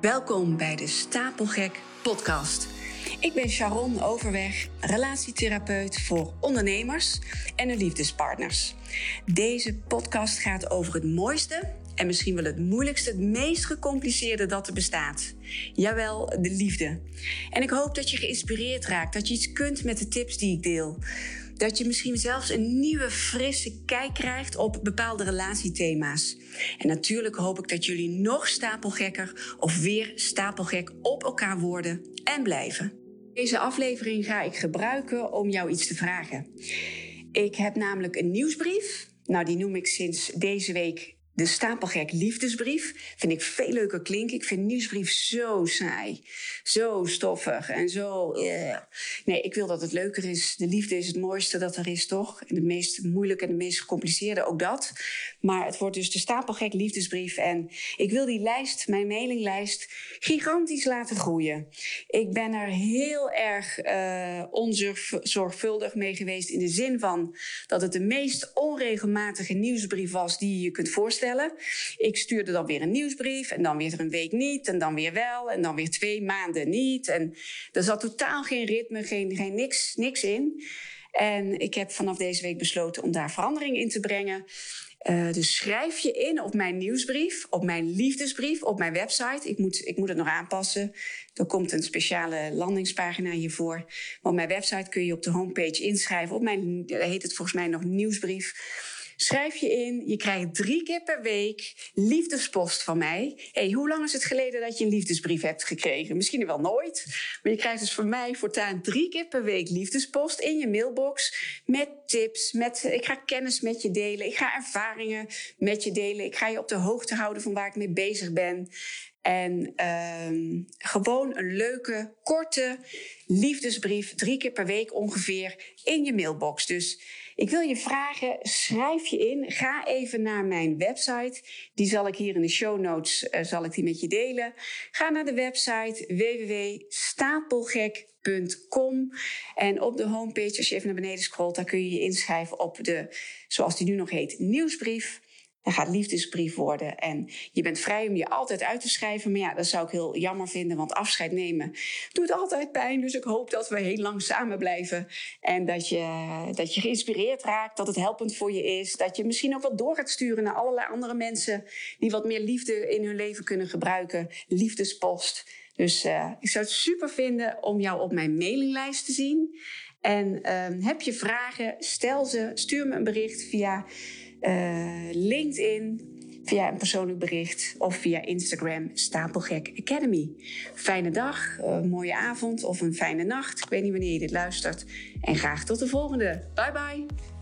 Welkom bij de Stapelgek podcast. Ik ben Sharon Overweg, relatietherapeut voor ondernemers en hun liefdespartners. Deze podcast gaat over het mooiste en misschien wel het moeilijkste, het meest gecompliceerde dat er bestaat. Jawel, de liefde. En ik hoop dat je geïnspireerd raakt, dat je iets kunt met de tips die ik deel. Dat je misschien zelfs een nieuwe, frisse kijk krijgt op bepaalde relatiethema's. En natuurlijk hoop ik dat jullie nog stapelgekker of weer stapelgek op elkaar worden en blijven. Deze aflevering ga ik gebruiken om jou iets te vragen. Ik heb namelijk een nieuwsbrief. Nou, die noem ik sinds deze week de stapelgek liefdesbrief vind ik veel leuker klinken. Ik vind nieuwsbrief zo saai. Zo stoffig en zo... Uh. Nee, ik wil dat het leuker is. De liefde is het mooiste dat er is, toch? En het meest moeilijke en het meest gecompliceerde, ook dat. Maar het wordt dus de stapelgek liefdesbrief. En ik wil die lijst, mijn mailinglijst, gigantisch laten groeien. Ik ben er heel erg uh, onzorgvuldig mee geweest... in de zin van dat het de meest onregelmatige nieuwsbrief was... die je je kunt voorstellen ik stuurde dan weer een nieuwsbrief en dan weer een week niet en dan weer wel en dan weer twee maanden niet. En er zat totaal geen ritme, geen, geen niks, niks in. En ik heb vanaf deze week besloten om daar verandering in te brengen. Uh, dus schrijf je in op mijn nieuwsbrief, op mijn liefdesbrief, op mijn website. Ik moet, ik moet het nog aanpassen. Er komt een speciale landingspagina hiervoor. Maar op mijn website kun je op de homepage inschrijven. Op mijn, heet het volgens mij nog nieuwsbrief. Schrijf je in. Je krijgt drie keer per week liefdespost van mij. hey, hoe lang is het geleden dat je een liefdesbrief hebt gekregen? Misschien wel nooit. Maar je krijgt dus van mij voortaan drie keer per week liefdespost in je mailbox. Met tips. Met, ik ga kennis met je delen. Ik ga ervaringen met je delen. Ik ga je op de hoogte houden van waar ik mee bezig ben. En uh, gewoon een leuke, korte liefdesbrief, drie keer per week ongeveer, in je mailbox. Dus ik wil je vragen, schrijf je in. Ga even naar mijn website. Die zal ik hier in de show notes uh, zal ik die met je delen. Ga naar de website www.stapelgek.com. En op de homepage, als je even naar beneden scrolt, daar kun je je inschrijven op de, zoals die nu nog heet, nieuwsbrief. Dat gaat liefdesbrief worden. En je bent vrij om je altijd uit te schrijven. Maar ja, dat zou ik heel jammer vinden, want afscheid nemen doet altijd pijn. Dus ik hoop dat we heel lang samen blijven. En dat je, dat je geïnspireerd raakt, dat het helpend voor je is. Dat je misschien ook wat door gaat sturen naar allerlei andere mensen die wat meer liefde in hun leven kunnen gebruiken. Liefdespost. Dus uh, ik zou het super vinden om jou op mijn mailinglijst te zien. En uh, heb je vragen, stel ze, stuur me een bericht via uh, LinkedIn, via een persoonlijk bericht of via Instagram Stapelgek Academy. Fijne dag, een mooie avond of een fijne nacht. Ik weet niet wanneer je dit luistert. En graag tot de volgende. Bye bye.